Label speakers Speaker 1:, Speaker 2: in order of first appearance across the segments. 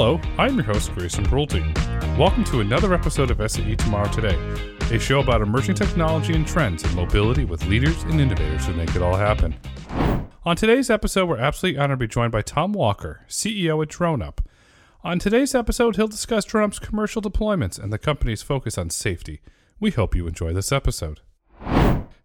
Speaker 1: Hello, I'm your host, Grayson Brulte. Welcome to another episode of SAE Tomorrow Today, a show about emerging technology and trends in mobility with leaders and innovators who make it all happen. On today's episode, we're absolutely honored to be joined by Tom Walker, CEO at DroneUp. On today's episode, he'll discuss DroneUp's commercial deployments and the company's focus on safety. We hope you enjoy this episode.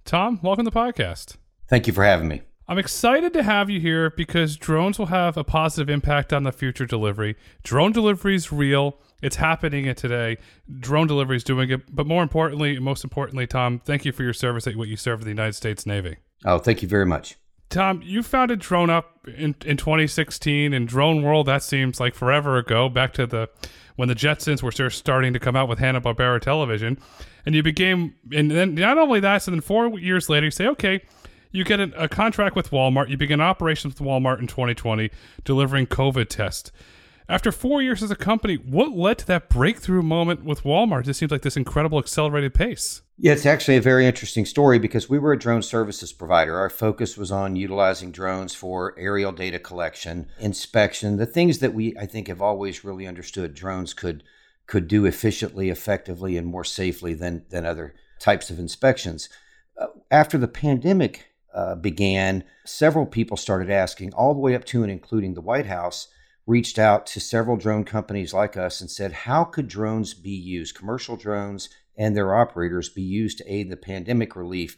Speaker 1: Tom, welcome to the podcast.
Speaker 2: Thank you for having me.
Speaker 1: I'm excited to have you here because drones will have a positive impact on the future delivery. Drone delivery is real. It's happening today. Drone delivery is doing it. But more importantly, most importantly, Tom, thank you for your service at what you serve for the United States Navy.
Speaker 2: Oh, thank you very much.
Speaker 1: Tom, you founded DroneUp in, in 2016. In Drone World, that seems like forever ago, back to the when the Jetsons were starting to come out with Hanna-Barbera television. And you became, and then not only that, so then four years later, you say, okay, you get a, a contract with Walmart. You begin operations with Walmart in 2020, delivering COVID tests. After four years as a company, what led to that breakthrough moment with Walmart? It seems like this incredible accelerated pace.
Speaker 2: Yeah, it's actually a very interesting story because we were a drone services provider. Our focus was on utilizing drones for aerial data collection, inspection, the things that we I think have always really understood drones could could do efficiently, effectively, and more safely than than other types of inspections. Uh, after the pandemic uh, began, several people started asking, all the way up to and including the White House, reached out to several drone companies like us and said, how could drones be used, commercial drones and their operators be used to aid the pandemic relief?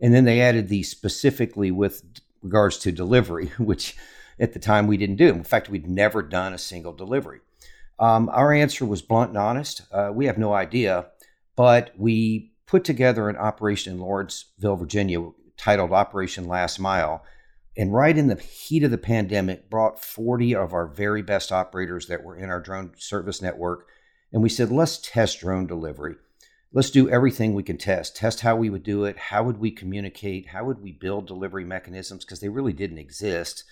Speaker 2: And then they added these specifically with regards to delivery, which at the time we didn't do. In fact, we'd never done a single delivery. Um, our answer was blunt and honest. Uh, we have no idea, but we put together an operation in Lawrenceville, Virginia, titled Operation Last Mile. And right in the heat of the pandemic, brought 40 of our very best operators that were in our drone service network. And we said, let's test drone delivery. Let's do everything we can test. Test how we would do it. How would we communicate? How would we build delivery mechanisms? Because they really didn't exist.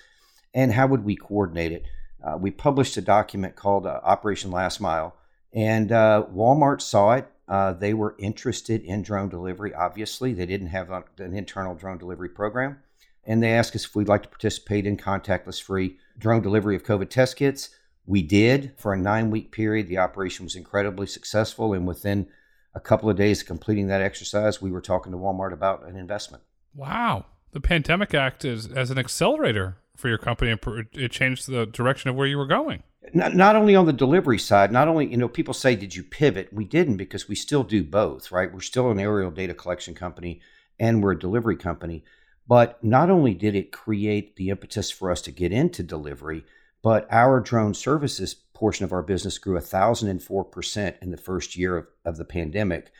Speaker 2: And how would we coordinate it? Uh, we published a document called uh, Operation Last Mile. And uh, Walmart saw it uh, they were interested in drone delivery, obviously. They didn't have a, an internal drone delivery program. And they asked us if we'd like to participate in contactless free drone delivery of COVID test kits. We did for a nine week period. The operation was incredibly successful. And within a couple of days of completing that exercise, we were talking to Walmart about an investment.
Speaker 1: Wow. The Pandemic Act is as an accelerator for your company. It changed the direction of where you were going
Speaker 2: not, not only on the delivery side, not only, you know, people say, did you pivot? We didn't because we still do both, right? We're still an aerial data collection company and we're a delivery company. But not only did it create the impetus for us to get into delivery, but our drone services portion of our business grew 1,004% in the first year of, of the pandemic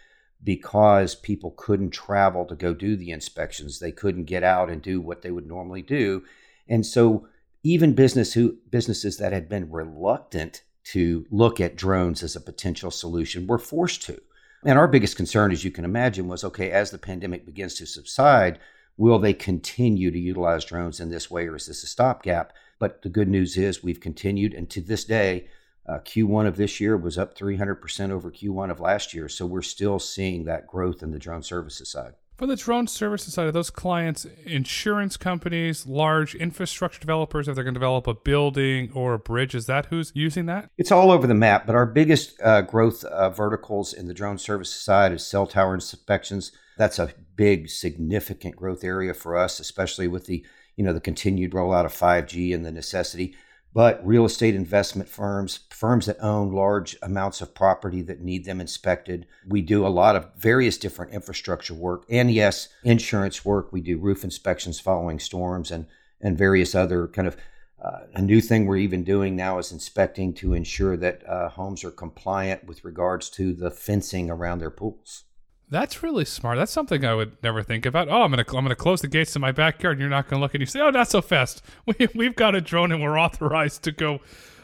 Speaker 2: because people couldn't travel to go do the inspections. They couldn't get out and do what they would normally do. And so even business who businesses that had been reluctant to look at drones as a potential solution were forced to. And our biggest concern, as you can imagine, was okay, as the pandemic begins to subside, will they continue to utilize drones in this way, or is this a stopgap? But the good news is we've continued, and to this day, uh, Q1 of this year was up 300% over Q1 of last year. So we're still seeing that growth in the drone services side.
Speaker 1: For the drone services side, of those clients insurance companies, large infrastructure developers, if they're going to develop a building or a bridge? Is that who's using that?
Speaker 2: It's all over the map, but our biggest uh, growth uh, verticals in the drone services side is cell tower inspections. That's a big, significant growth area for us, especially with the you know the continued rollout of 5G and the necessity but real estate investment firms, firms that own large amounts of property that need them inspected. We do a lot of various different infrastructure work and yes, insurance work. We do roof inspections following storms and and various other kind of uh, a new thing we're even doing now is inspecting to ensure that uh, homes are compliant with regards to the fencing around their pools.
Speaker 1: That's really smart. That's something I would never think about. Oh, I'm gonna I'm gonna close the gates to my backyard. and You're not gonna look, and you say, "Oh, not so fast. We we've got a drone, and we're authorized to go."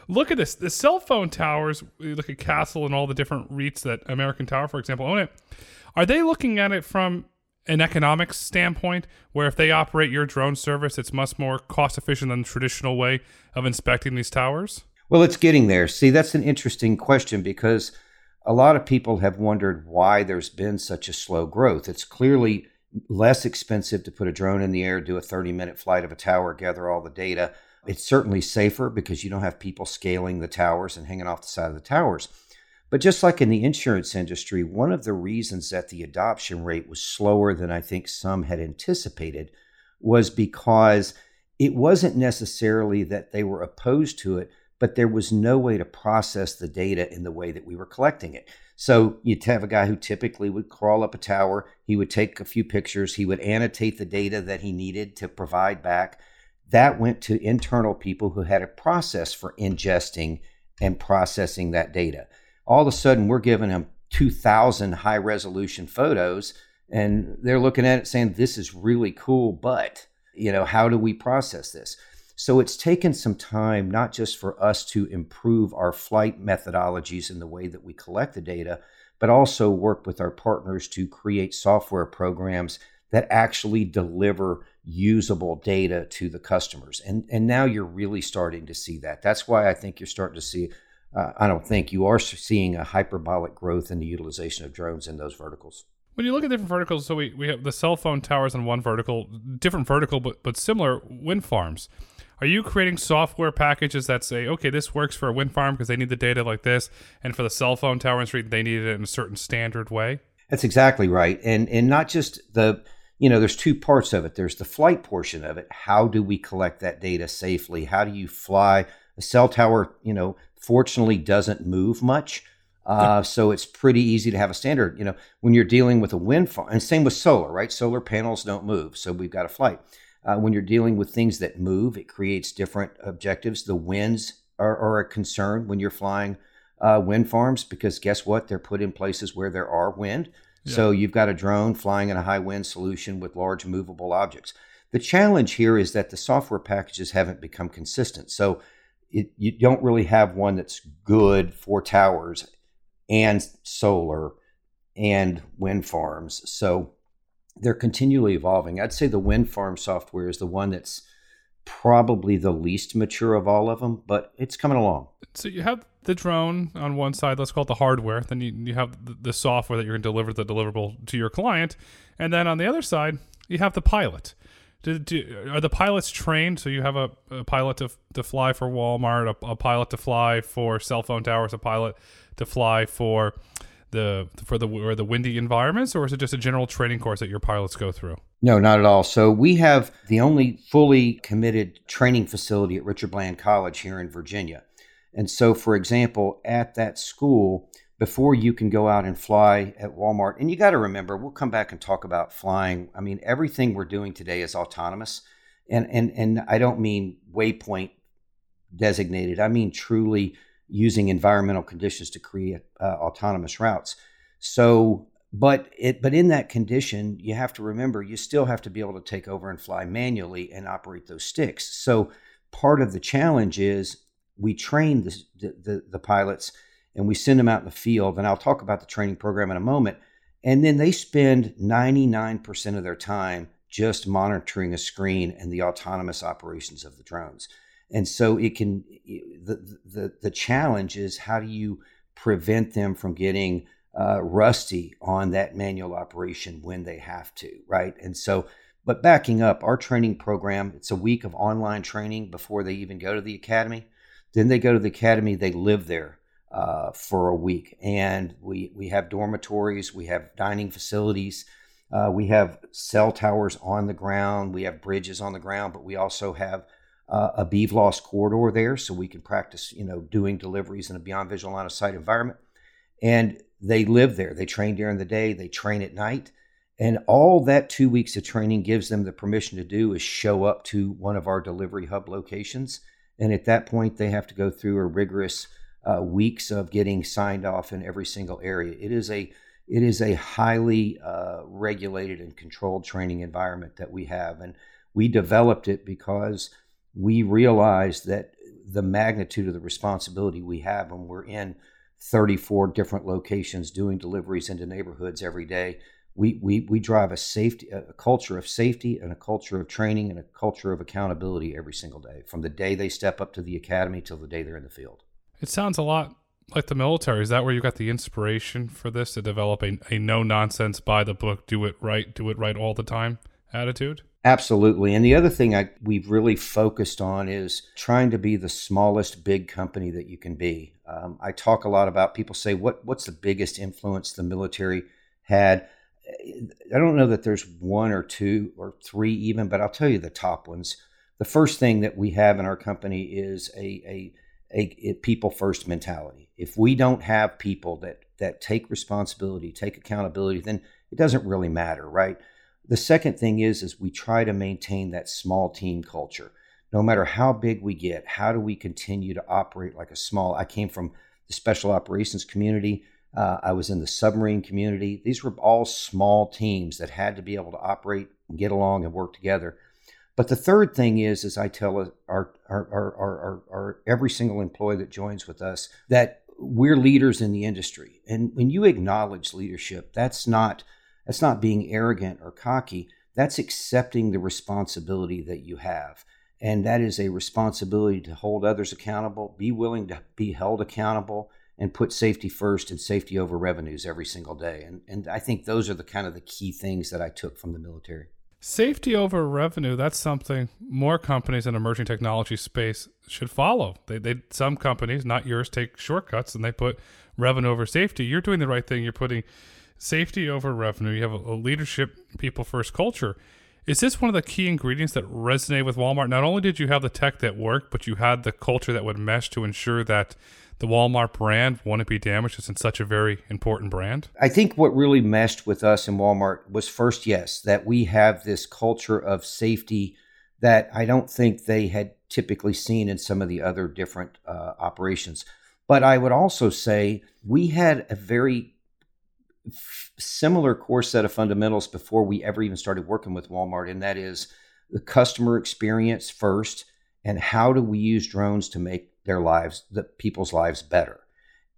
Speaker 1: Look at this. The cell phone towers. Look at Castle and all the different REITs that American Tower, for example, own it. Are they looking at it from an economics standpoint, where if they operate your drone service, it's much more cost efficient than the traditional way of inspecting these towers?
Speaker 2: Well, it's getting there. See, that's an interesting question because a lot of people have wondered why there's been such a slow growth. It's clearly less expensive to put a drone in the air, do a 30 minute flight of a tower, gather all the data. It's certainly safer because you don't have people scaling the towers and hanging off the side of the towers. But just like in the insurance industry, one of the reasons that the adoption rate was slower than I think some had anticipated was because it wasn't necessarily that they were opposed to it, but there was no way to process the data in the way that we were collecting it. So you'd have a guy who typically would crawl up a tower, he would take a few pictures, he would annotate the data that he needed to provide back. That went to internal people who had a process for ingesting and processing that data. All of a sudden, we're giving them 2,000 high resolution photos, and they're looking at it saying, This is really cool, but, you know, how do we process this? So it's taken some time, not just for us to improve our flight methodologies in the way that we collect the data, but also work with our partners to create software programs that actually deliver usable data to the customers. And, and now you're really starting to see that. That's why I think you're starting to see, uh, I don't think you are seeing a hyperbolic growth in the utilization of drones in those verticals.
Speaker 1: When you look at different verticals, so we, we have the cell phone towers on one vertical, different vertical, but, but similar wind farms. Are you creating software packages that say, okay, this works for a wind farm because they need the data like this, and for the cell phone tower and street, they need it in a certain standard way?
Speaker 2: That's exactly right, and and not just the you know, there's two parts of it. There's the flight portion of it. How do we collect that data safely? How do you fly? A cell tower, you know, fortunately doesn't move much. Uh, so it's pretty easy to have a standard. You know, when you're dealing with a wind farm, and same with solar, right? Solar panels don't move, so we've got a flight. Uh, when you're dealing with things that move, it creates different objectives. The winds are, are a concern when you're flying uh, wind farms because guess what? They're put in places where there are wind. Yeah. So you've got a drone flying in a high wind solution with large movable objects. The challenge here is that the software packages haven't become consistent. So it, you don't really have one that's good for towers and solar and wind farms. So they're continually evolving. I'd say the wind farm software is the one that's probably the least mature of all of them, but it's coming along.
Speaker 1: So you have the drone on one side, let's call it the hardware. Then you, you have the, software that you're going to deliver the deliverable to your client. And then on the other side, you have the pilot. Do, do, are the pilots trained? So you have a, a pilot to, to fly for Walmart, a, a pilot to fly for cell phone towers, a pilot to fly for the for the or the windy environments, or is it just a general training course that your pilots go through?
Speaker 2: No, not at all. So we have the only fully committed training facility at Richard Bland College here in Virginia. And so, for example, at that school, before you can go out and fly at Walmart, and you got to remember, we'll come back and talk about flying. I mean, everything we're doing today is autonomous, and and and I don't mean waypoint designated. I mean truly using environmental conditions to create uh, autonomous routes. So, but it but in that condition, you have to remember you still have to be able to take over and fly manually and operate those sticks. So, part of the challenge is we train the, the, the pilots and we send them out in the field. And I'll talk about the training program in a moment. And then they spend 99% of their time just monitoring a screen and the autonomous operations of the drones. And so it can the the the challenge is how do you prevent them from getting uh, rusty on that manual operation when they have to, right? And so, but backing up, our training program it's a week of online training before they even go to the academy. Then they go to the academy, they live there uh, for a week, and we we have dormitories, we have dining facilities. Uh, we have cell towers on the ground. We have bridges on the ground, but we also have uh, a BVLOS corridor there so we can practice, you know, doing deliveries in a beyond visual line of sight environment. And they live there. They train during the day, they train at night. And all that two weeks of training gives them the permission to do is show up to one of our delivery hub locations. And at that point, they have to go through a rigorous uh, weeks of getting signed off in every single area. It is a it is a highly uh, regulated and controlled training environment that we have, and we developed it because we realize that the magnitude of the responsibility we have when we're in 34 different locations doing deliveries into neighborhoods every day. We, we, we drive a safety a culture of safety and a culture of training and a culture of accountability every single day from the day they step up to the academy till the day they're in the field.
Speaker 1: It sounds a lot like the military. Is that where you got the inspiration for this to develop a, a no nonsense, by the book, do it right, do it right all the time attitude?
Speaker 2: Absolutely. And the other thing I, we've really focused on is trying to be the smallest big company that you can be. Um, I talk a lot about people say, what, what's the biggest influence the military had? I don't know that there's one or two or three even, but I'll tell you the top ones. The first thing that we have in our company is a, a, a, a people first mentality. If we don't have people that, that take responsibility, take accountability, then it doesn't really matter, right? The second thing is is we try to maintain that small team culture. No matter how big we get, how do we continue to operate like a small? I came from the special operations community. Uh, I was in the submarine community. These were all small teams that had to be able to operate and get along and work together. But the third thing is, as I tell our, our, our, our, our, every single employee that joins with us, that we're leaders in the industry. And when you acknowledge leadership, that's not that's not being arrogant or cocky. That's accepting the responsibility that you have. And that is a responsibility to hold others accountable, be willing to be held accountable, and put safety first and safety over revenues every single day. And, and I think those are the kind of the key things that I took from the military.
Speaker 1: Safety over revenue, that's something more companies in emerging technology space should follow. They, they some companies, not yours, take shortcuts and they put revenue over safety. You're doing the right thing. You're putting safety over revenue. You have a, a leadership, people first culture. Is this one of the key ingredients that resonate with Walmart? Not only did you have the tech that worked, but you had the culture that would mesh to ensure that the Walmart brand wouldn't be damaged. It's such a very important brand.
Speaker 2: I think what really meshed with us in Walmart was first, yes, that we have this culture of safety that I don't think they had typically seen in some of the other different uh, operations. But I would also say we had a very similar core set of fundamentals before we ever even started working with Walmart, and that is the customer experience first, and how do we use drones to make their lives, the people's lives better,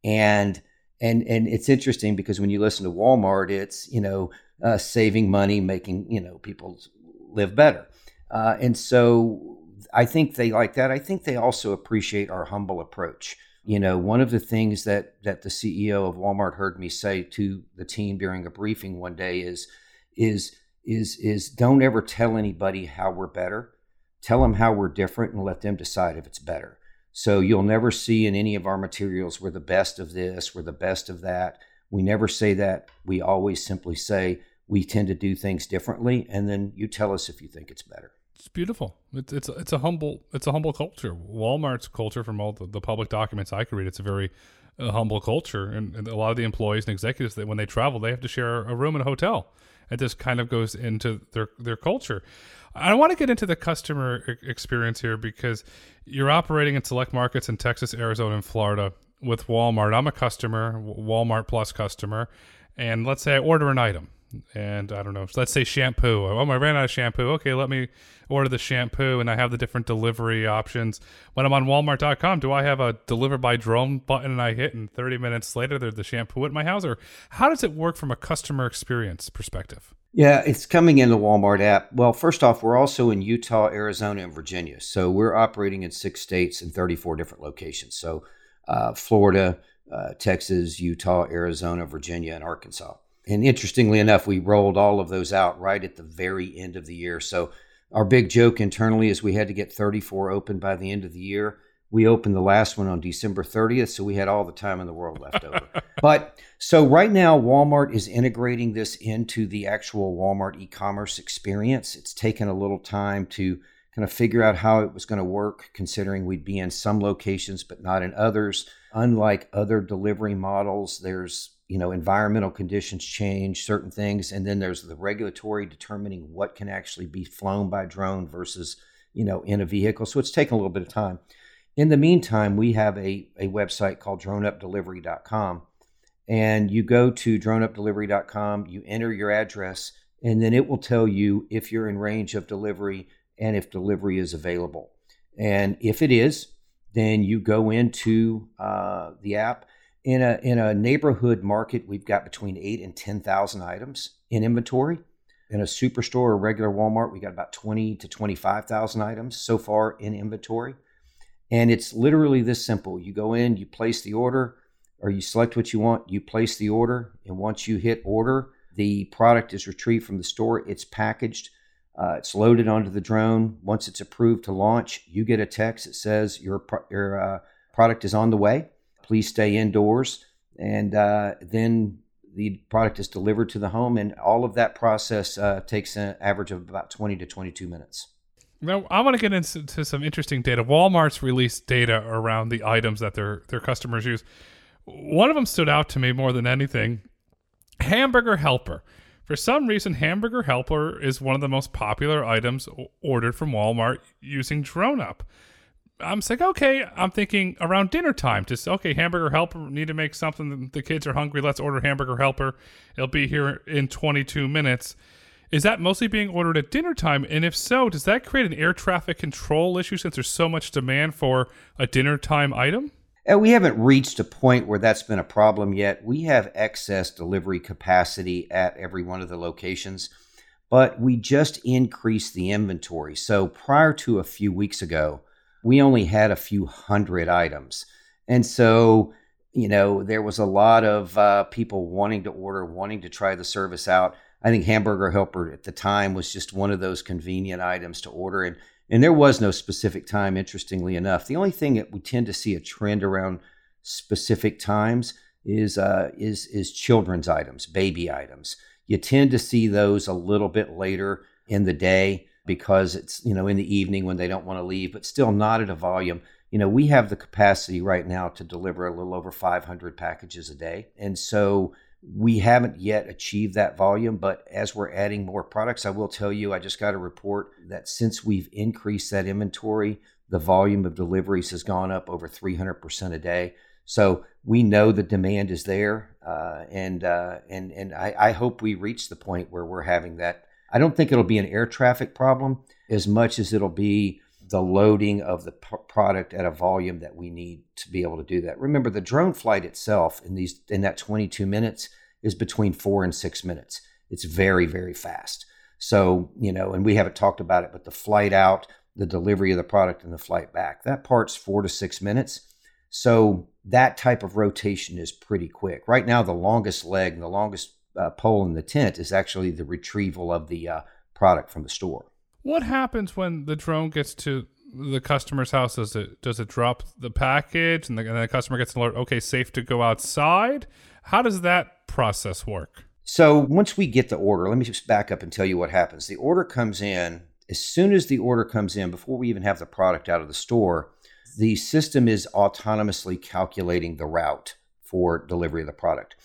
Speaker 2: and and and it's interesting because when you listen to Walmart, it's you know uh, saving money, making you know people live better, uh, and so I think they like that. I think they also appreciate our humble approach you know one of the things that that the ceo of walmart heard me say to the team during a briefing one day is is is is don't ever tell anybody how we're better. Tell them how we're different and let them decide if it's better. So you'll never see in any of our materials we're the best of this we're the best of that. We never say that. We always simply say we tend to do things differently and then you tell us if you think it's better
Speaker 1: it's beautiful. It's it's it's a humble it's a humble culture. Walmart's culture, from all the, the public documents I could read, it's a very uh, humble culture, and, and, a lot of the employees and executives that when they travel, they have to share a room in a hotel. It just kind of goes into their their culture. I want to get into the customer experience here because you're operating in select markets in Texas, Arizona, and Florida with Walmart. I'm a customer, Walmart Plus customer, and let's say I order an item and I don't know, let's say shampoo. Oh, I ran out of shampoo. Okay, let me order the shampoo, and I have the different delivery options. When I'm on Walmart.com, do I have a deliver by drone button and I hit, and 30 minutes later there's the shampoo at my house, or how does it work from a customer experience perspective?
Speaker 2: Yeah, it's coming in the Walmart app. Well, first off, we're also in Utah, Arizona, and Virginia. So we're operating in six states and 34 different locations. So uh, Florida, uh, Texas, Utah, Arizona, Virginia, and Arkansas and interestingly enough, we rolled all of those out right at the very end of the year. So our big joke internally is we had to get 34 open by the end of the year. We opened the last one on December 30th, so we had all the time in the world left over. but so right now, Walmart is integrating this into the actual Walmart e commerce experience. It's taken a little time to kind of figure out how it was going to work, considering we'd be in some locations but not in others. Unlike other delivery models, there's you know environmental conditions change certain things and then there's the regulatory determining what can actually be flown by drone versus you know in a vehicle. So it's taken a little bit of time. In the meantime we have a, a website called droneupdelivery.com and you go to droneupdelivery.com you enter your address and then it will tell you if you're in range of delivery and if delivery is available. And if it is then you go into uh, the app in a in a neighborhood market, we've got between eight and ten thousand items in inventory. In a superstore or regular Walmart, we got about twenty to twenty five thousand items so far in inventory. And it's literally this simple. You go in, you place the order, or you select what you want, you place the order, and once you hit order, the product is retrieved from the store. It's packaged. Uh, it's loaded onto the drone. Once it's approved to launch, you get a text that says your your uh, product is on the way. Please stay indoors, and uh, then the product is delivered to the home. And all of that process uh, takes an average of about 20 to 22 minutes.
Speaker 1: Now, I want to get into some interesting data. Walmart's released data around the items that their their customers use. One of them stood out to me more than anything. Hamburger Helper. For some reason, Hamburger Helper is one of the most popular items ordered from Walmart using DroneUp. I'm like, okay, I'm thinking around dinner time. Just okay, hamburger helper. Need to make something. The kids are hungry. Let's order hamburger helper. It'll be here in 22 minutes. Is that mostly being ordered at dinner time? And if so, does that create an air traffic control issue since there's so much demand for a dinner time item?
Speaker 2: Uh, we haven't reached a point where that's been a problem yet. We have excess delivery capacity at every one of the locations, but we just increased the inventory. So prior to a few weeks ago, we only had a few hundred items. And so, you know, there was a lot of uh, people wanting to order, wanting to try the service out. I think Hamburger Helper at the time was just one of those convenient items to order. And and there was no specific time, interestingly enough. The only thing that we tend to see a trend around specific times is uh, is is children's items, baby items. You tend to see those a little bit later in the day because it's you know in the evening when they don't want to leave, but still not at a volume. You know, we have the capacity right now to deliver a little over 500 packages a day, and so we haven't yet achieved that volume, but as we're adding more products, I will tell you, I just got a report that since we've increased that inventory, the volume of deliveries has gone up over 300% a day. So we know the demand is there, uh, and uh, and and I, I hope we reach the point where we're having that. I don't think it'll be an air traffic problem as much as it'll be the loading of the p- product at a volume that we need to be able to do that. Remember, the drone flight itself in these in that 22 minutes is between four and six minutes. It's very very fast. So you know, and we haven't talked about it, but the flight out, the delivery of the product, and the flight back that part's four to six minutes. So that type of rotation is pretty quick. Right now, the longest leg the longest uh, pole in the tent is actually the retrieval of the uh, product from the store.
Speaker 1: What happens when the drone gets to the customer's house? Does it does it drop the package and the, and the customer gets an alert? Okay, safe to go outside. How does that process work?
Speaker 2: So once we get the order, let me just back up and tell you what happens. The order comes in. As soon as the order comes in, before we even have the product out of the store, the system is autonomously calculating the route for delivery of the product.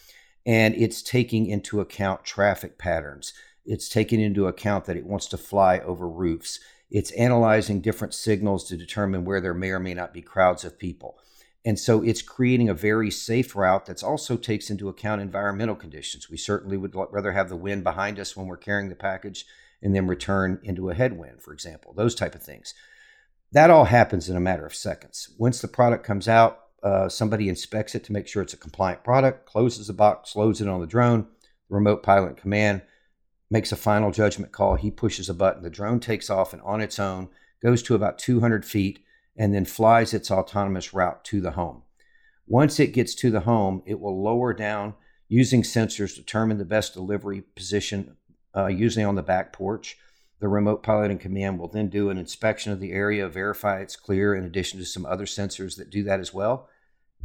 Speaker 2: And it's taking into account traffic patterns it's taking into account that it wants to fly over roofs. It's analyzing different signals to determine where there may or may not be crowds of people. And so it's creating a very safe route that also takes into account environmental conditions. We certainly would rather have the wind behind us when we're carrying the package and then return into a headwind, for example, those type of things. That all happens in a matter of seconds. Once the product comes out, uh, somebody inspects it to make sure it's a compliant product, closes the box, loads it on the drone, remote pilot command, makes a final judgment call. He pushes a button. The drone takes off and on its own goes to about 200 feet and then flies its autonomous route to the home. Once it gets to the home, it will lower down using sensors, determine the best delivery position, uh, usually on the back porch. The remote piloting command will then do an inspection of the area, verify it's clear, in addition to some other sensors that do that as well.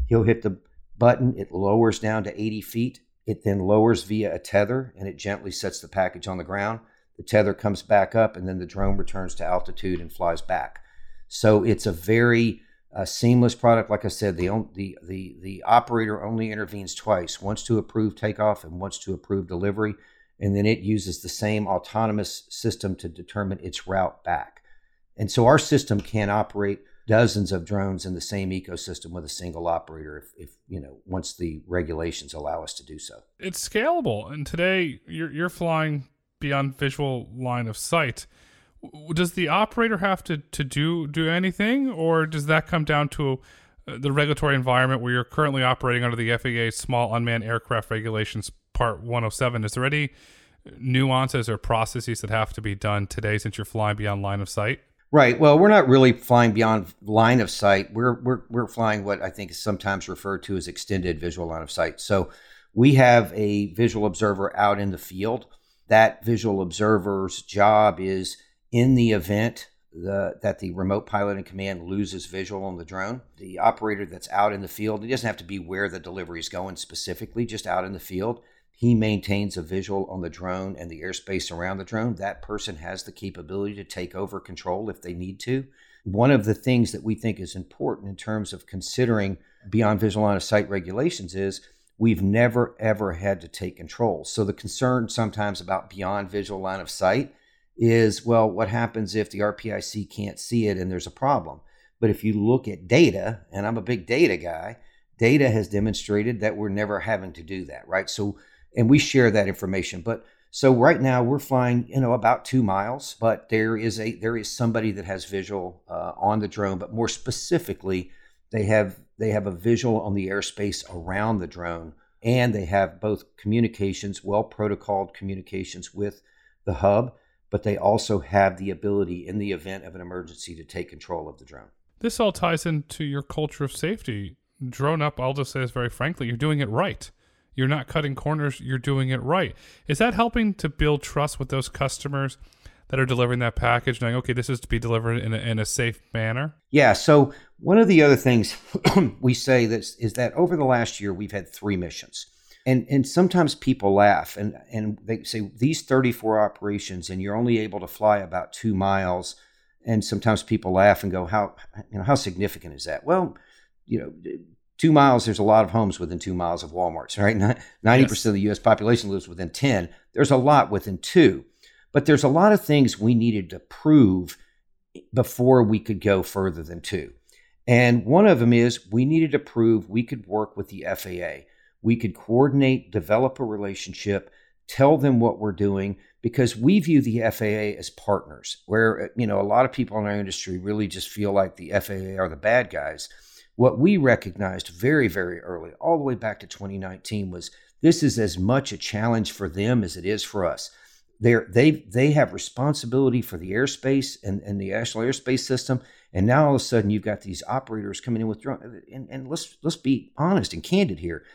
Speaker 2: He'll hit the button, it lowers down to 80 feet, it then lowers via a tether and it gently sets the package on the ground. The tether comes back up and then the drone returns to altitude and flies back. So it's a very uh, seamless product. Like I said, the, the, the, the operator only intervenes twice once to approve takeoff and once to approve delivery. And then it uses the same autonomous system to determine its route back. And so our system can operate dozens of drones in the same ecosystem with a single operator if, if you know once the regulations allow us to do so.
Speaker 1: It's scalable and today you're, you're flying beyond visual line of sight. Does the operator have to, to do do anything or does that come down to uh, the regulatory environment where you're currently operating under the FAA small unmanned aircraft regulations part 107 is there any nuances or processes that have to be done today since you're flying beyond line of sight
Speaker 2: Right. Well, we're not really flying beyond line of sight. We're we're we're flying what I think is sometimes referred to as extended visual line of sight. So we have a visual observer out in the field, That visual observer's job is in the event the, that the remote pilot in command loses visual on the drone, the operator that's out in the field, he doesn't have to be where the delivery is going specifically, just out in the field. He maintains a visual on the drone and the airspace around the drone. That person has the capability to take over control if they need to. One of the things that we think is important in terms of considering beyond visual line of sight regulations is we've never ever had to take control. So the concern sometimes about beyond visual line of sight is well, what happens if the RPIC can't see it and there's a problem? But if you look at data, and I'm a big data guy, data has demonstrated that we're never having to do that, right? So, and we share that information. But so right now we're flying, you know, about two miles, but there is a there is somebody that has visual uh, on the drone, but more specifically, they have they have a visual on the airspace around the drone, and they have both communications, well protocoled communications with the hub, but they also have the ability in the event of an emergency to take control of the drone.
Speaker 1: This all ties into your culture of safety. DroneUp, I'll just say this very frankly, you're doing it right. You're not cutting corners, you're doing it right. Is that helping to build trust with those customers that are delivering that package, knowing, okay, this is to be delivered in a, in a safe manner?
Speaker 2: Yeah. So, one of the other things we say this is that over the last year, we've had three missions and and sometimes people laugh and and they say these 34 operations and you're only able to fly about two miles and sometimes people laugh and go how you know how significant is that well you know two miles there's a lot of homes within two miles of walmart's right 90% yes. of the us population lives within 10 there's a lot within two but there's a lot of things we needed to prove before we could go further than two and one of them is we needed to prove we could work with the faa we could coordinate, develop a relationship, tell them what we're doing because we view the FAA as partners. Where you know a lot of people in our industry really just feel like the FAA are the bad guys. What we recognized very very early, all the way back to 2019, was this is as much a challenge for them as it is for us. They're, they they have responsibility for the airspace and, and the national airspace system, and now all of a sudden you've got these operators coming in with drone. And, and let's let's be honest and candid here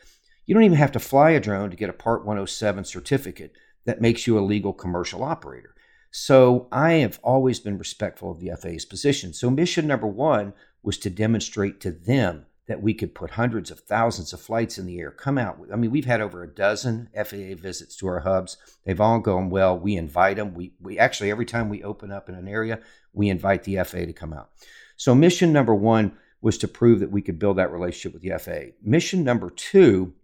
Speaker 2: you don't even have to fly a drone to get a Part 107 certificate that makes you a legal commercial operator. So I have always been respectful of the FAA's position. So mission number one was to demonstrate to them that we could put hundreds of thousands of flights in the air, come out. I mean, we've had over a dozen FAA visits to our hubs. They've all gone well. We invite them. We, we actually, every time we open up in an area, we invite the FAA to come out. So mission number one was to prove that we could build that relationship with the FAA. Mission number two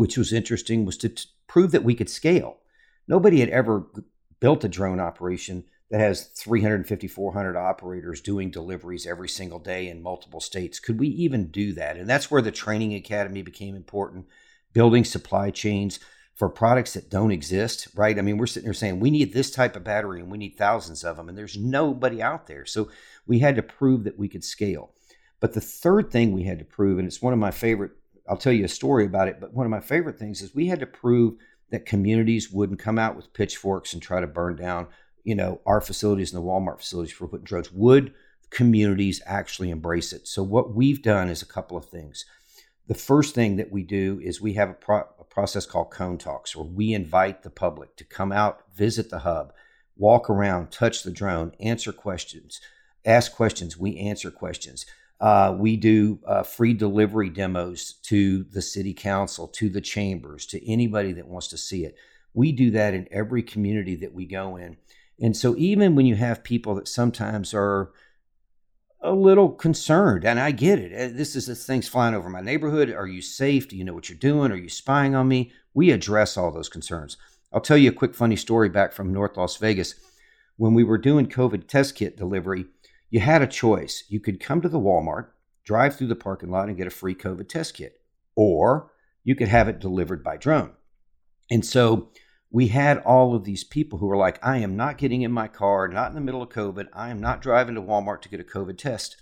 Speaker 2: which was interesting, was to t- prove that we could scale. Nobody had ever built a drone operation that has 350, 400 operators doing deliveries every single day in multiple states. Could we even do that? And that's where the training academy became important, building supply chains for products that don't exist, right? I mean, we're sitting there saying we need this type of battery and we need thousands of them, and there's nobody out there. So we had to prove that we could scale. But the third thing we had to prove, and it's one of my favorite I'll tell you a story about it. But one of my favorite things is we had to prove that communities wouldn't come out with pitchforks and try to burn down, you know, our facilities and the Walmart facilities for putting drones. Would communities actually embrace it? So what we've done is a couple of things. The first thing that we do is we have a, pro- a process called Cone Talks, where we invite the public to come out, visit the hub, walk around, touch the drone, answer questions, ask questions. We answer questions. Uh, we do uh, free delivery demos to the city council, to the chambers, to anybody that wants to see it. We do that in every community that we go in. And so, even when you have people that sometimes are a little concerned, and I get it, uh, this is this thing's flying over my neighborhood. Are you safe? Do you know what you're doing? Are you spying on me? We address all those concerns. I'll tell you a quick funny story back from North Las Vegas. When we were doing COVID test kit delivery, you had a choice. You could come to the Walmart, drive through the parking lot, and get a free COVID test kit, or you could have it delivered by drone. And so we had all of these people who were like, I am not getting in my car, not in the middle of COVID. I am not driving to Walmart to get a COVID test.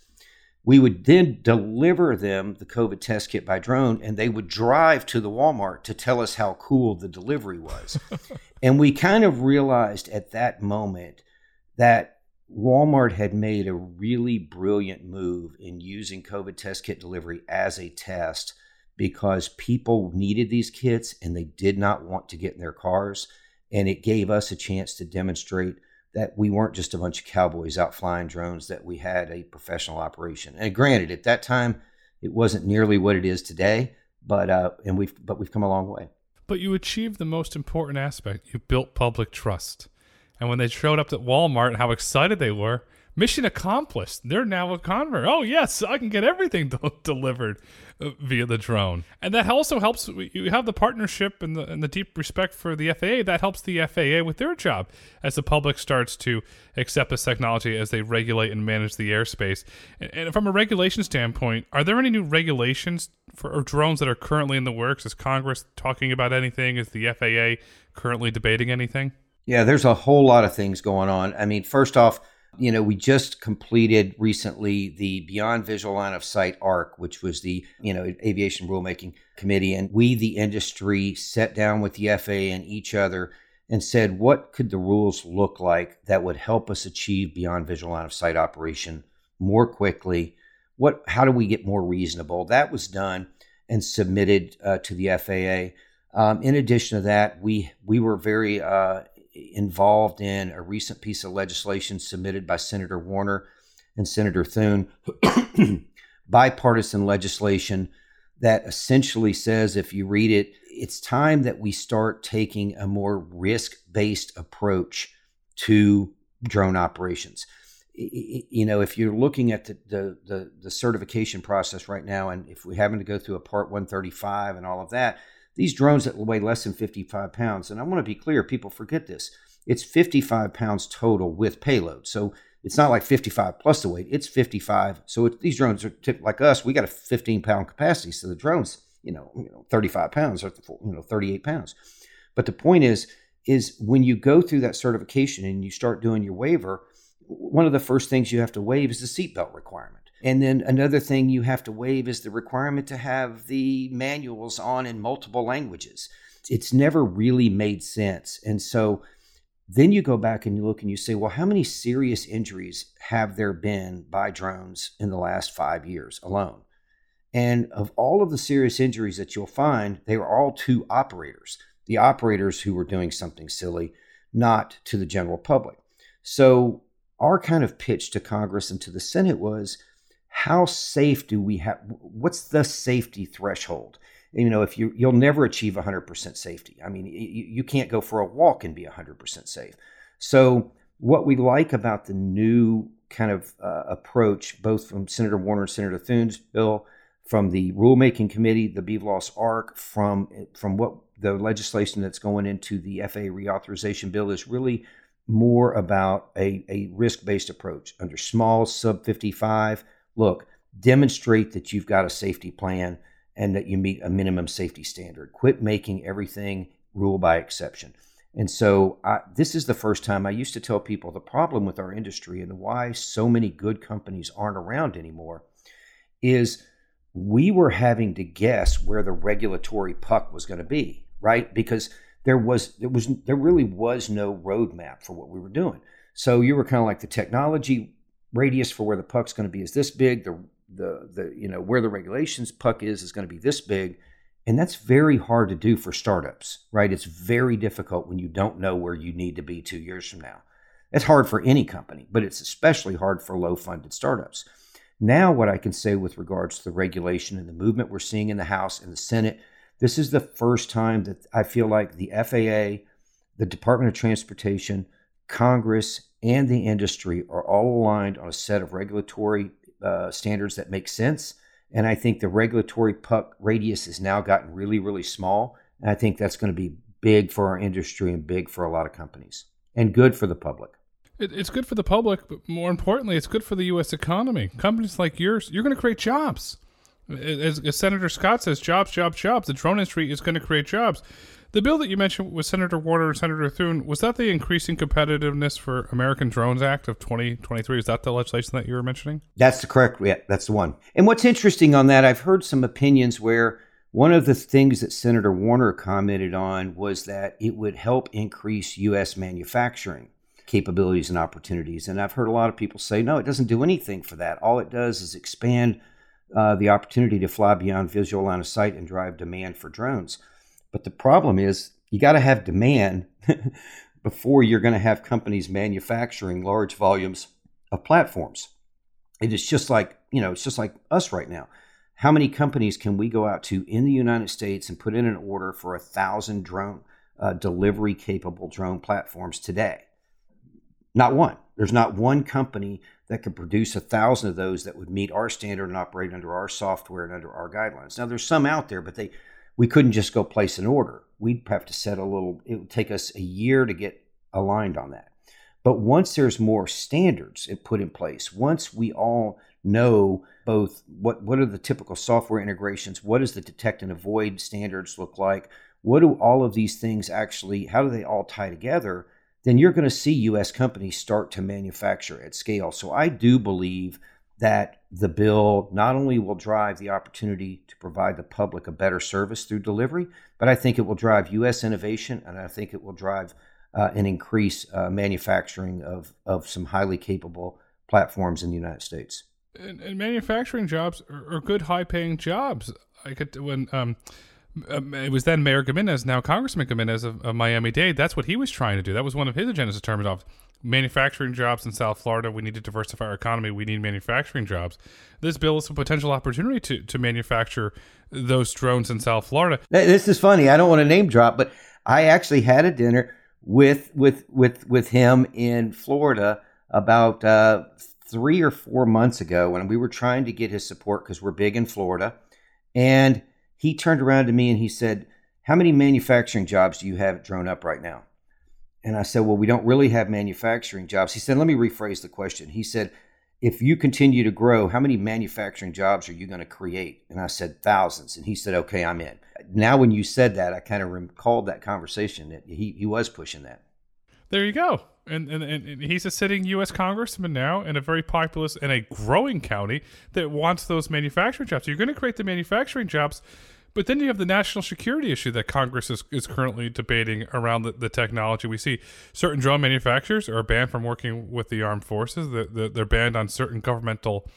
Speaker 2: We would then deliver them the COVID test kit by drone, and they would drive to the Walmart to tell us how cool the delivery was. and we kind of realized at that moment that Walmart had made a really brilliant move in using COVID test kit delivery as a test because people needed these kits and they did not want to get in their cars. And it gave us a chance to demonstrate that we weren't just a bunch of cowboys out flying drones, that we had a professional operation. And granted, at that time, it wasn't nearly what it is today, but uh, and we've but we've come a long way.
Speaker 1: But you achieved the most important aspect. You built public trust. And when they showed up at Walmart, and how excited they were mission accomplished. They're now a convert. Oh, yes, I can get everything delivered uh, via the drone. And that also helps. You have the partnership and the, and the deep respect for the FAA. That helps the FAA with their job as the public starts to accept this technology as they regulate and manage the airspace. And, and from a regulation standpoint, are there any new regulations for drones that are currently in the works? Is Congress talking about anything? Is the FAA currently debating anything?
Speaker 2: Yeah, there's a whole lot of things going on. I mean, first off, you know, we just completed recently the Beyond Visual Line of Sight ARC, which was the, you know, aviation rulemaking committee. And we, the industry, sat down with the FAA and each other and said, what could the rules look like that would help us achieve Beyond Visual Line of Sight operation more quickly? What, how do we get more reasonable? That was done and submitted uh, to the FAA. Um, in addition to that, we we were very uh, involved in a recent piece of legislation submitted by Senator Warner and Senator Thune, bipartisan legislation that essentially says, if you read it, it's time that we start taking a more risk based approach to drone operations. You know, if you're looking at the, the, the, the, certification process right now, and if we're having to go through a Part 135 and all of that, these drones that weigh less than 55 pounds, and I want to be clear, people forget this. It's 55 pounds total with payload. So it's not like 55 plus the weight, it's 55. So it, these drones are tip, like us, we got a 15 pound capacity. So the drones, you know, you know 35 pounds or, you know, 38 pounds. But the point is, is when you go through that certification and you start doing your waiver, one of the first things you have to waive is the seatbelt requirement. And then another thing you have to waive is the requirement to have the manuals on in multiple languages. It's never really made sense. And so then you go back and you look and you say, well, how many serious injuries have there been by drones in the last five years alone? And of all of the serious injuries that you'll find, they were all to operators, the operators who were doing something silly, not to the general public. So, our kind of pitch to Congress and to the Senate was how safe do we have what's the safety threshold? You know if you you'll never achieve 100% safety. I mean you, you can't go for a walk and be 100% safe. So what we like about the new kind of uh, approach both from senator warner and senator thune's bill from the rulemaking committee the BVLOS arc from from what the legislation that's going into the faa reauthorization bill is really more about a, a risk-based approach. Under small sub 55 look, demonstrate that you've got a safety plan and that you meet a minimum safety standard. Quit making everything rule by exception. And so, I, this is the first time I used to tell people the problem with our industry and why so many good companies aren't around anymore is we were having to guess where the regulatory puck was going to be, right? Because there was there was there really was no roadmap for what we were doing. So you were kind of like the technology radius for where the puck's going to be is this big. The the the you know where the regulations puck is is going to be this big, and that's very hard to do for startups, right? It's very difficult when you don't know where you need to be two years from now. It's hard for any company, but it's especially hard for low funded startups. Now, what I can say with regards to the regulation and the movement we're seeing in the House and the Senate, this is the first time that I feel like the FAA, the Department of Transportation, Congress, and the industry are all aligned on a set of regulatory uh, standards that make sense. And I think the regulatory puck radius has now gotten really, really small. And I think that's going to be big for our industry and big for a lot of companies and good for the public.
Speaker 1: it's good for the public, but more importantly, it's good for the U.S. economy. Companies like yours, you're going to create jobs. As, as Senator Scott says, jobs, jobs, jobs. The drone industry is going to create jobs. The bill that you mentioned with Senator Warner and Senator Thune, was that the Increasing Competitiveness for American Drones Act of 2023? Is that the legislation that you were mentioning?
Speaker 2: That's the correct, yeah, that's the one. And what's interesting on that, I've heard some opinions where one of the things that Senator Warner commented on was that it would help increase U.S. manufacturing capabilities and opportunities. And I've heard a lot of people say, no, it doesn't do anything for that. All it does is expand uh, the opportunity to fly beyond visual line of sight and drive demand for drones. But the problem is you got to have demand before you're going to have companies manufacturing large volumes of platforms. It is just like, you know, it's just like us right now. How many companies can we go out to in the United States and put in an order for a thousand drone uh, delivery capable drone platforms today? Not one. There's not one company that could produce a thousand of those that would meet our standard and operate under our software and under our guidelines. Now, there's some out there, but they we couldn't just go place an order. We'd have to set a little. It would take us a year to get aligned on that. But once there's more standards put in place, once we all know both what what are the typical software integrations, what does the detect and avoid standards look like, what do all of these things actually, how do they all tie together? Then you're going to see U.S. companies start to manufacture at scale. So I do believe that the bill not only will drive the opportunity to provide the public a better service through delivery, but I think it will drive U.S. innovation and I think it will drive uh, increase uh, manufacturing of, of some highly capable platforms in the United States.
Speaker 1: And, and manufacturing jobs are, are good, high paying jobs. I could, when, um, um, it was then Mayor Gimenez, now Congressman Gimenez of, of Miami Dade. That's what he was trying to do. That was one of his agendas to turn it off manufacturing jobs in South Florida. We need to diversify our economy. We need manufacturing jobs. This bill is a potential opportunity to, to manufacture those drones in South Florida.
Speaker 2: This is funny. I don't want to name drop, but I actually had a dinner with with with with him in Florida about uh, three or four months ago when we were trying to get his support because we're big in Florida, and he turned around to me and he said, "How many manufacturing jobs do you have DroneUp right now?" And I said, Well, we don't really have manufacturing jobs. He said, Let me rephrase the question. He said, If you continue to grow, how many manufacturing jobs are you going to create? And I said, Thousands. And he said, Okay, I'm in. Now, when you said that, I kind of recalled that conversation that he, he was pushing that.
Speaker 1: There you go. And, and, and he's a sitting U.S. congressman now in a very populous and a growing county that wants those manufacturing jobs. You're going to create the manufacturing jobs but then you have the national security issue that Congress is, is currently debating around the, the technology. We see certain drone manufacturers are banned from working with the armed forces, they're, they're banned on certain governmental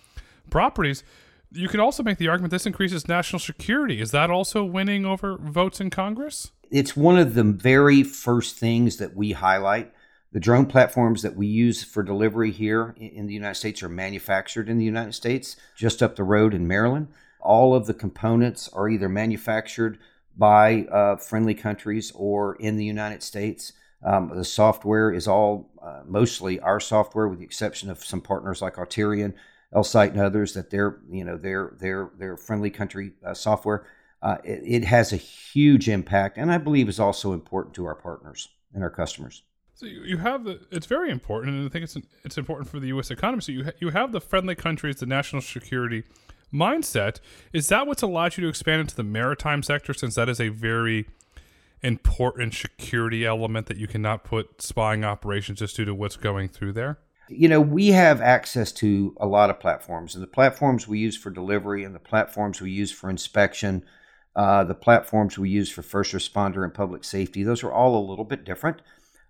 Speaker 1: properties. You can also make the argument this increases national security. Is that also winning over votes in Congress?
Speaker 2: It's one of the very first things that we highlight. The drone platforms that we use for delivery here in the United States are manufactured in the United States, just up the road in Maryland. All of the components are either manufactured by uh, friendly countries or in the United States. Um, the software is all uh, mostly our software, with the exception of some partners like Auterion, Elsite, and others that they're you know they're they're they're friendly country uh, software. Uh, it, it, has a huge impact, and I believe is also important to our partners and our customers.
Speaker 1: So you have the it's very important, and I think it's it's important for the U.S. economy. So you ha- you have the friendly countries, the national security mindset. Is that what's allowed you to expand into the maritime sector since that is a very important security element that you cannot put spying operations just due to what's going through there?
Speaker 2: You know, we have access to a lot of platforms, and the platforms we use for delivery and the platforms we use for inspection, uh, the platforms we use for first responder and public safety, those are all a little bit different.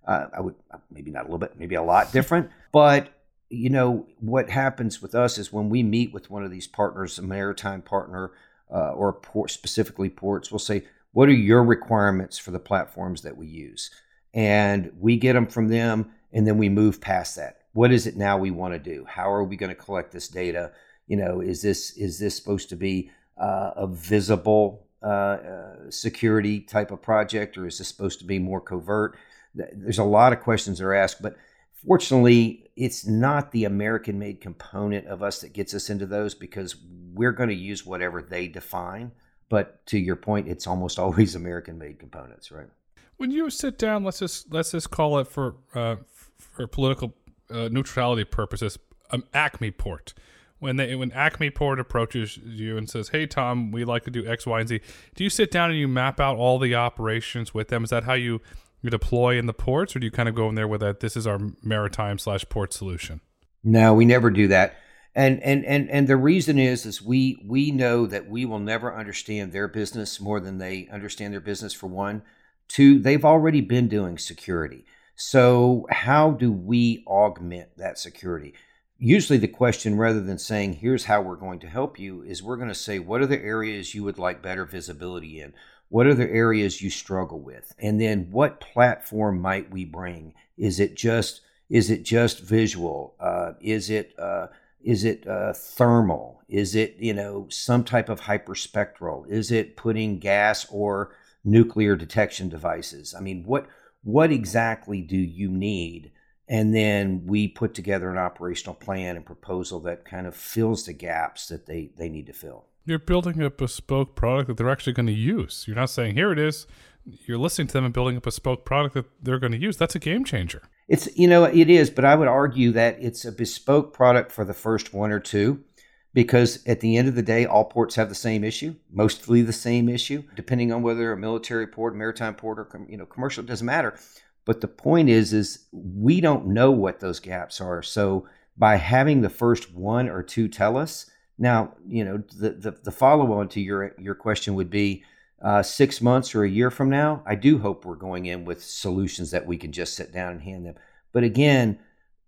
Speaker 2: Uh, I would maybe not a little bit, maybe a lot different, but you know, what happens with us is when we meet with one of these partners, a maritime partner uh, or port, specifically ports, we'll say, what are your requirements for the platforms that we use? And we get them from them, and then we move past that. What is it now we want to do? How are we going to collect this data? You know, is this is this supposed to be uh, a visible uh, uh security type of project, or is this supposed to be more covert? There's a lot of questions that are asked, but Fortunately, it's not the American made component of us that gets us into those because we're going to use whatever they define. But to your point, it's almost always American made components, right?
Speaker 1: When you sit down, let's just let's just call it for uh, for political uh, neutrality purposes, um, Acme Port. When they when Acme Port approaches you and says, "Hey Tom, we like to do X, Y, and Z," do you sit down and you map out all the operations with them? Is that how you you deploy in the ports, or do you kind of go in there with that? This is our maritime slash port solution.
Speaker 2: No, we never do that. And and and and the reason is is we we know that we will never understand their business more than they understand their business. For one, two, they've already been doing security. So how do we augment that security? Usually, the question, rather than saying, here's how we're going to help you, is we're going to say, what are the areas you would like better visibility in? What are the areas you struggle with? And then what platform might we bring? Is it just is it just visual? Uh, is it uh, is it uh, thermal? Is it you know some type of hyperspectral? Is it putting gas or nuclear detection devices? I mean, what what exactly do you need? And then we put together an operational plan and proposal that kind of fills the gaps that they, they need to fill.
Speaker 1: You're building a bespoke product that they're actually going to use. You're not saying, here it is. You're listening to them and building a bespoke product that they're going to use. That's a game changer.
Speaker 2: It's, you know, it is, but I would argue that it's a bespoke product for the first one or two because at the end of the day, all ports have the same issue, mostly the same issue, depending on whether a military port, maritime port, or you know commercial. It doesn't matter. But the point is, is we don't know what those gaps are. So by having the first one or two tell us, now you know the the, the follow on to your your question would be. Uh, six months or a year from now, I do hope we're going in with solutions that we can just sit down and hand them. But again,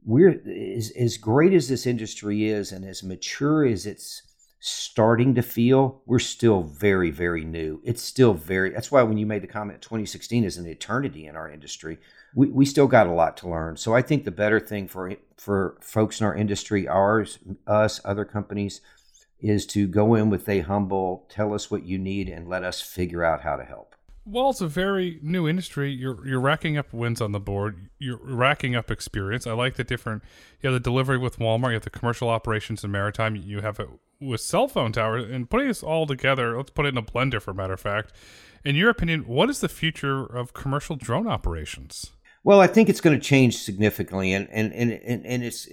Speaker 2: we're as, as great as this industry is and as mature as it's starting to feel, we're still very, very new. It's still very, that's why when you made the comment 2016 is an eternity in our industry, we, we still got a lot to learn. So I think the better thing for, for folks in our industry, ours, us, other companies, is to go in with a humble, tell us what you need and let us figure out how to help.
Speaker 1: Well, it's a very new industry. You're you're racking up wins on the board. You're racking up experience. I like the different. You have the delivery with Walmart. You have the commercial operations in maritime. You have it with cell phone towers. And putting this all together, let's put it in a blender. For a matter of fact, in your opinion, what is the future of commercial drone operations?
Speaker 2: Well, I think it's going to change significantly, and and and and, and it's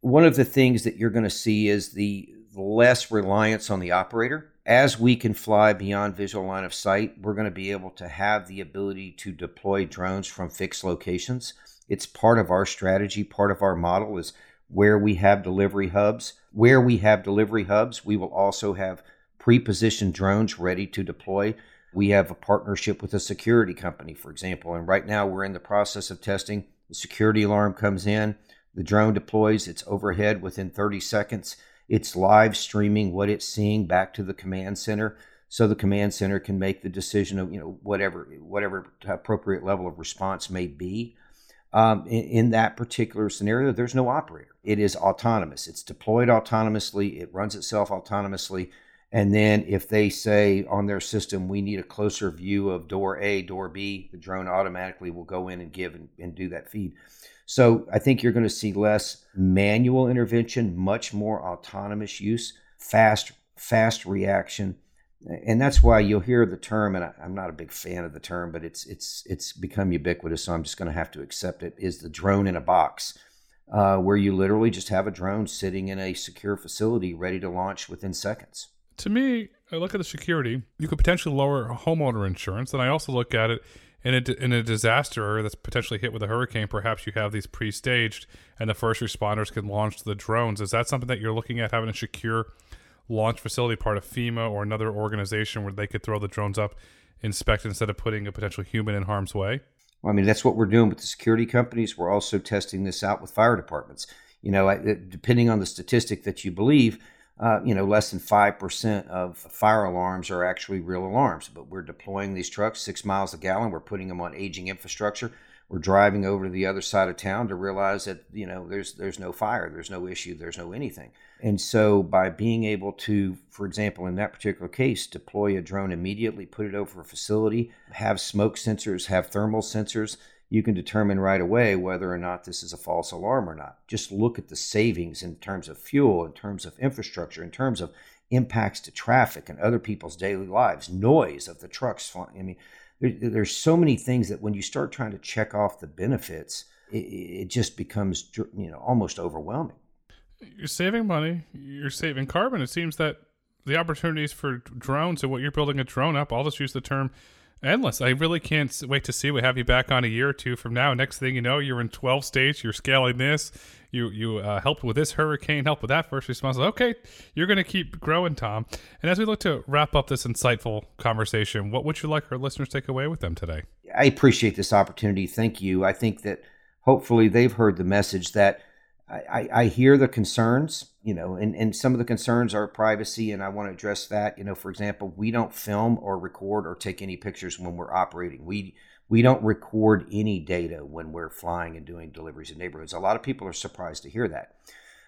Speaker 2: one of the things that you're going to see is the less reliance on the operator as we can fly beyond visual line of sight, we're going to be able to have the ability to deploy drones from fixed locations. It's part of our strategy, part of our model is where we have delivery hubs. Where we have delivery hubs, we will also have pre-positioned drones ready to deploy. We have a partnership with a security company, for example, and right now we're in the process of testing. The security alarm comes in, the drone deploys, it's overhead within 30 seconds. It's live streaming what it's seeing back to the command center so the command center can make the decision of you know whatever whatever appropriate level of response may be. Um, in, in, that particular scenario there's no operator. It is autonomous. It's deployed autonomously. It runs itself autonomously and then if they say on their system we need a closer view of door a door b the drone automatically will go in and give and, and do that feed so I think you're going to see less manual intervention, much more autonomous use, fast fast reaction, and that's why you'll hear the term. And I, am not a big fan of the term, but it's it's it's become ubiquitous. So I'm just going to have to accept it. Is the drone in a box? Uh, where you literally just have a drone sitting in a secure facility ready to launch within seconds.
Speaker 1: To me, I look at the security. You could potentially lower homeowner insurance, and I also look at it in a, in a disaster that's potentially hit with a hurricane, perhaps you have these pre-staged, and the first responders can launch the drones. Is that something that you're looking at having a secure launch facility, part of FEMA or another organization, where they could throw the drones up, inspect instead of putting a potential human in harm's way?
Speaker 2: Well, I mean, that's what we're doing with the security companies. We're also testing this out with fire departments. You know, depending on the statistic that you believe, uh, you know, less than 5% of fire alarms are actually real alarms. But we're deploying these trucks six miles a gallon. We're putting them on aging infrastructure. We're driving over to the other side of town to realize that, you know, there's, there's no fire, there's no issue, there's no anything. And so by being able to, for example, in that particular case, deploy a drone immediately, put it over a facility, have smoke sensors, have thermal sensors, you can determine right away whether or not this is a false alarm or not. Just look at the savings in terms of fuel, in terms of infrastructure, in terms of impacts to traffic and other people's daily lives, noise of the trucks. I mean, there, there's so many things that when you start trying to check off the benefits, it, it just becomes you know almost overwhelming.
Speaker 1: You're saving money. You're saving carbon. It seems that the opportunities for drones and what you're building a DroneUp. I'll just use the term endless. I really can't wait to see. We have you back on a year or two from now. Next thing you know, you're in 12 states. You're scaling this. You you uh, helped with this hurricane. Helped with that first response. Okay, you're going to keep growing, Tom. And as we look to wrap up this insightful conversation, what would you like our listeners to take away with them today?
Speaker 2: I appreciate this opportunity. Thank you. I think that hopefully they've heard the message that I, I hear the concerns, you know, and, and some of the concerns are privacy, and I want to address that. You know, for example, we don't film or record or take any pictures when we're operating. We we don't record any data when we're flying and doing deliveries in neighborhoods. A lot of people are surprised to hear that.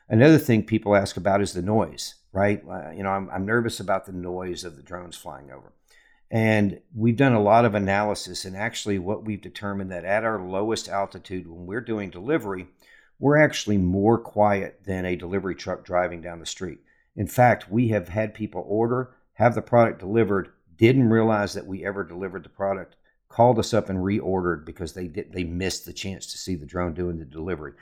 Speaker 2: Another thing people ask about is the noise, right? Uh, you know, I'm, I'm nervous about the noise of the drones flying over. And we've done a lot of analysis, and actually, what we've determined that at our lowest altitude, when we're doing delivery, we're actually more quiet than a delivery truck driving down the street. In fact, we have had people order, have the product delivered, didn't realize that we ever delivered the product, called us up and reordered because they did they missed the chance to see the drone doing the delivery.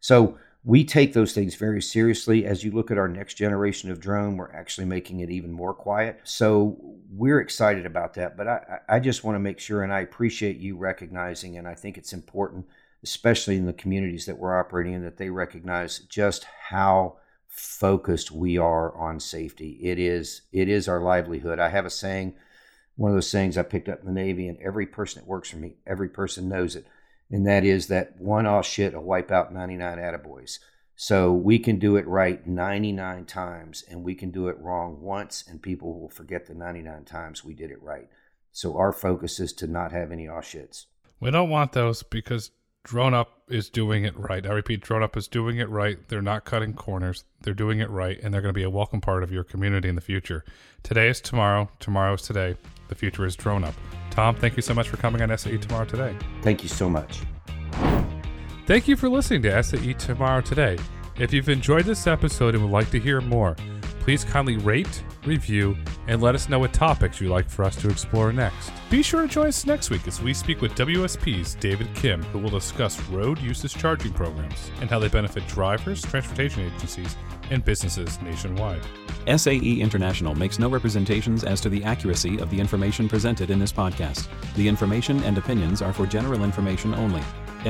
Speaker 2: So we take those things very seriously. As you look at our next generation of drone, we're actually making it even more quiet. So we're excited about that. But I, I just want to make sure, and I appreciate you recognizing, and I think it's important especially in the communities that we're operating in, that they recognize just how focused we are on safety. It is it is our livelihood. I have a saying, one of those sayings I picked up in the Navy, and every person that works for me, every person knows it, and that is that one off shit will wipe out 99 attaboys. So we can do it right 99 times, and we can do it wrong once, and people will forget the 99 times we did it right. So our focus is to not have any off shits.
Speaker 1: We don't want those because DroneUp is doing it right. I repeat, DroneUp is doing it right. They're not cutting corners. They're doing it right, and they're going to be a welcome part of your community in the future. Today is tomorrow. Tomorrow is today. The future is DroneUp. Tom, thank you so much for coming on SAE Tomorrow Today.
Speaker 2: Thank you so much.
Speaker 1: Thank you for listening to SAE Tomorrow Today. If you've enjoyed this episode and would like to hear more, please kindly rate, review, and let us know what topics you'd like for us to explore next. Be sure to join us next week as we speak with WSP's David Kim, who will discuss road usage charging programs and how they benefit drivers, transportation agencies, and businesses nationwide.
Speaker 3: SAE International makes no representations as to the accuracy of the information presented in this podcast. The information and opinions are for general information only.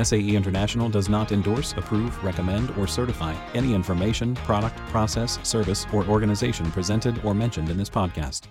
Speaker 3: SAE International does not endorse, approve, recommend, or certify any information, product, process, service, or organization presented or mentioned in this podcast.